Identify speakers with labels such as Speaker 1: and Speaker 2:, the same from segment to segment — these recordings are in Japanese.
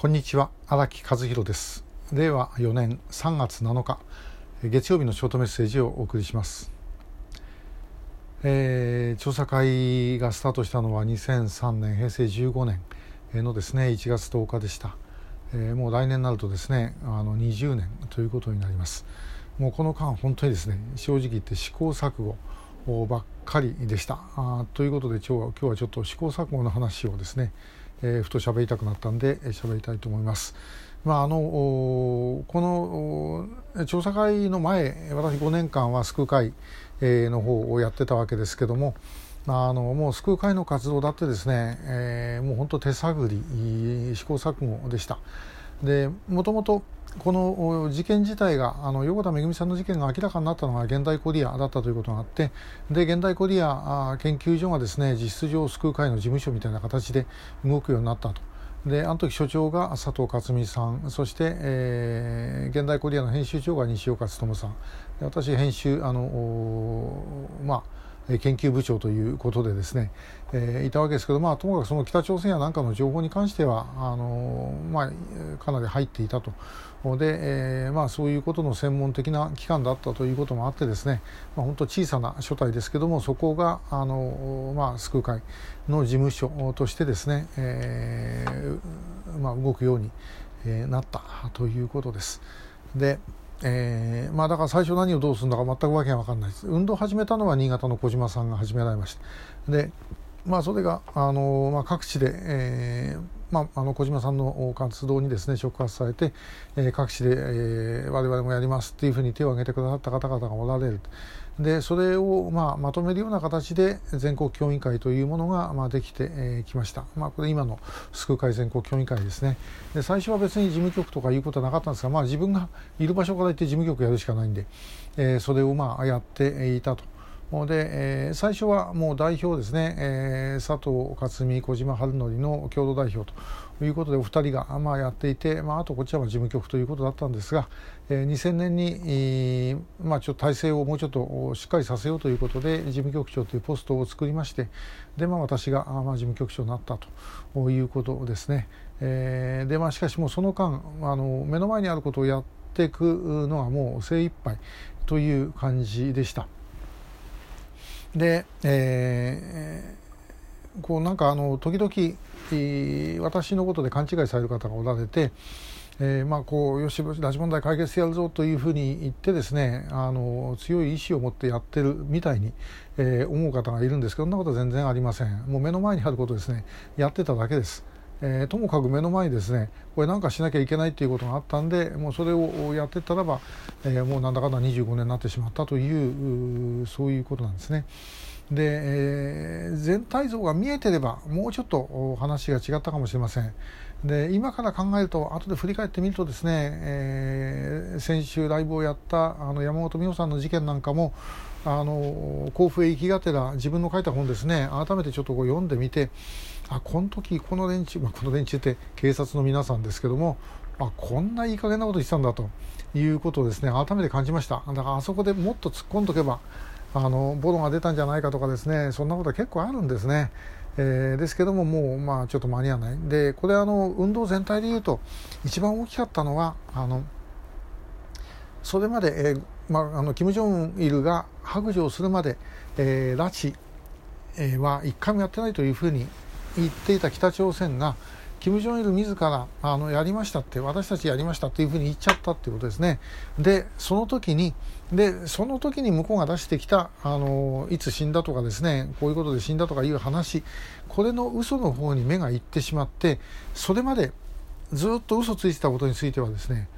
Speaker 1: こんにちは荒木和弘です。令和4年3月7日月曜日のショートメッセージをお送りします、えー、調査会がスタートしたのは2003年平成15年のですね1月10日でした、えー、もう来年になるとですねあの20年ということになります。もうこの間本当にですね正直言って試行錯誤ばっかりでした。あということで今日は今日はちょっと試行錯誤の話をですねえー、ふと喋りたくなったんで喋りたいと思います。まあ、あのこの調査会の前私5年間は救う会の方をやってたわけですけどもあのもう救う会の活動だってですね、えー、もう本当手探り試行錯誤でした。でもともとこの事件自体があの横田めぐみさんの事件が明らかになったのが現代コリアだったということがあってで現代コリア研究所がですね実質上救う会の事務所みたいな形で動くようになったと。であの時所長が佐藤克美さんそして、えー、現代コリアの編集長が西岡努さん私編集あのまあ研究部長ということでですね、えー、いたわけですけど、まあ、ともかくその北朝鮮やなんかの情報に関してはあの、まあ、かなり入っていたと。で、えーまあ、そういうことの専門的な機関だったということもあってですね、まあ、本当小さな所帯ですけどもそこがあの、まあ、救う会の事務所としてですね、えーまあ、動くようになったということです。でえー、まあだから最初何をどうするのか全くわけが分かんないです。運動を始めたのは新潟の小島さんが始められました。でまあそれがあの、まあ、各地で、えーまあ、あの小島さんの活動にですね触発されて、えー、各地で、えー、我々もやりますっていうふうに手を挙げてくださった方々がおられるでそれを、まあ、まとめるような形で全国協議会というものが、まあ、できてき、ました、まあ、これ今の救う会全国協議会ですねで最初は別に事務局とかいうことはなかったんですが、まあ、自分がいる場所から行って事務局やるしかないんで、えー、それをまあやっていたと。で、えー、最初はもう代表ですね、えー、佐藤克美小島春則の共同代表ということでお二人が、まあ、やっていて、まあ、あとこっちは事務局ということだったんですが、えー、2000年に、まあ、ちょっと体制をもうちょっとしっかりさせようということで事務局長というポストを作りましてで、まあ、私が、まあ、事務局長になったということですね。えー、でまあ、しかしもうその間あの目の前にあることをやっていくのはもう精一杯という感じでした。で、えー、こうなんかあの時々私のことで勘違いされる方がおられて、えー、まあこうよし拉致問題解決してやるぞというふうに言ってですねあの強い意志を持ってやってるみたいに、えー、思う方がいるんですけどそんなことは全然ありませんもう目の前にあることですねやってただけです。えー、ともかく目の前にですねこれなんかしなきゃいけないということがあったんでもうそれをやってたらば、えー、もうなんだかんだ25年になってしまったというそういうことなんですね。で、えー、全体像が見えてればもうちょっと話が違ったかもしれません。で今から考えると後で振り返ってみるとですね、えー、先週ライブをやったあの山本美穂さんの事件なんかもあの甲府へ行きがてら自分の書いた本ですね。改めてちょっとこう読んでみてあこの時この連中、まあ、この連中って警察の皆さんですけどもあこんないい加減なこと言ってたんだということをですね改めて感じました。だからあそこでもっと突っ込んどけばあのボロが出たんじゃないかとかですねそんなことは結構あるんですね。えー、ですけどももうまあちょっと間に合わない。でこれあの運動全体でいうと一番大きかったのはあのそれまで、えーまあ、あの金正恩イルが白状するまで、えー、拉致、え、は一回もやってないというふうに言っていた北朝鮮が金正日自らあのやりましたって私たちやりましたっていうふうに言っちゃったっていうことですね。でその時にでその時に向こうが出してきたあのいつ死んだとかですねこういうことで死んだとかいう話これの嘘の方に目がいってしまってそれまでずっと嘘ついてたことについてはですね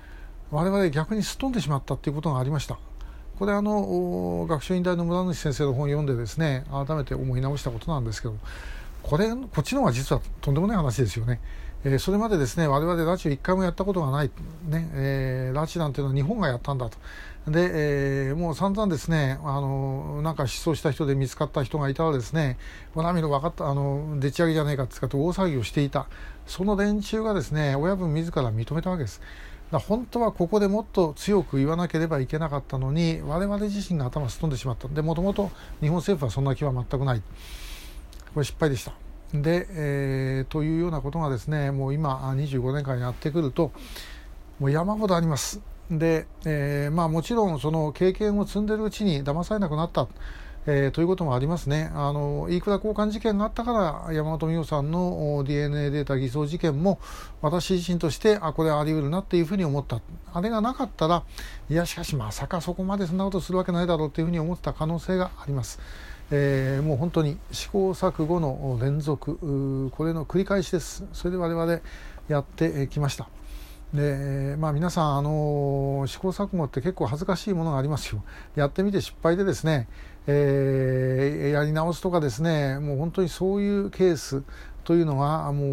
Speaker 1: 我々逆にすっ飛んでしまったっていうことがありました。これあの学習院大の村主先生の本を読んでですね改めて思い直したことなんですけどこれこっちの方が実はとんでもない話ですよね。えー、それまでですね我々拉致を一回もやったことがない、ねえー、拉致なんていうのは日本がやったんだと。で、えー、もう散々ですね、あの、なんか失踪した人で見つかった人がいたらですね、ナミの分かった、あの、でっち上げじゃねえかって使って大騒ぎをしていた。その連中がですね、親分自ら認めたわけです。だ本当はここでもっと強く言わなければいけなかったのに、我々自身が頭をすっ飛んでしまった。で、もともと日本政府はそんな気は全くない。これ失敗でした。で、えー、というようなことがですねもう今25年間やってくるともう山ほどあります。で、えー、まあ、もちろんその経験を積んでるうちに騙されなくなった、えー、ということもありますね。あの飯倉交換事件があったから山本美代さんの DNA データ偽装事件も私自身としてあこれあり得るなっていうふうに思ったあれがなかったらいやしかしまさかそこまでそんなことするわけないだろうっていうふうに思ってた可能性があります。えー、もう本当に試行錯誤の連続これの繰り返しですそれで我々やってきましたでまあ皆さんあの試行錯誤って結構恥ずかしいものがありますよ。やってみて失敗でですね、えー、やり直すとかですねもう本当にそういうケースというのがも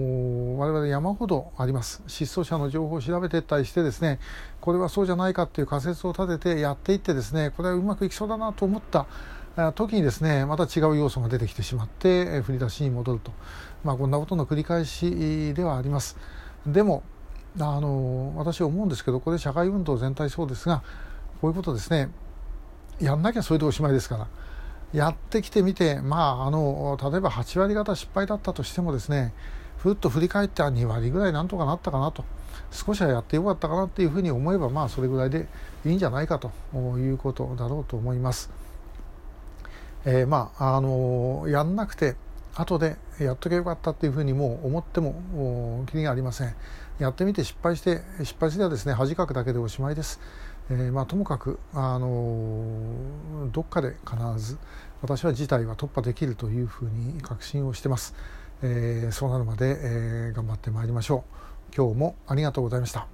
Speaker 1: う我々山ほどあります。失踪者の情報を調べていったりしてですねこれはそうじゃないかっていう仮説を立ててやっていってですねこれはうまくいきそうだなと思った時にですねまた違う要素が出てきてしまって振り出しに戻ると、まあ、こんなことの繰り返しではあります。でもあの私思うんですけどこれ社会運動全体そうですがこういうことですねやんなきゃそれでおしまいですからやってきてみてまああの例えば8割方失敗だったとしてもですねふっと振り返って2割ぐらいなんとかなったかなと少しはやってよかったかなっていうふうに思えばまあそれぐらいでいいんじゃないかということだろうと思います。えー、まああのやんなくて後でやっとけばよかったっていうふうにもう思ってもきりがありません。やってみて失敗して失敗すればですね恥かくだけでおしまいです、えー、まあ、ともかくあのどっかで必ず私は事態は突破できるというふうに確信をしてます、えー、そうなるまで、え頑張ってまいりましょう。今日もありがとうございました。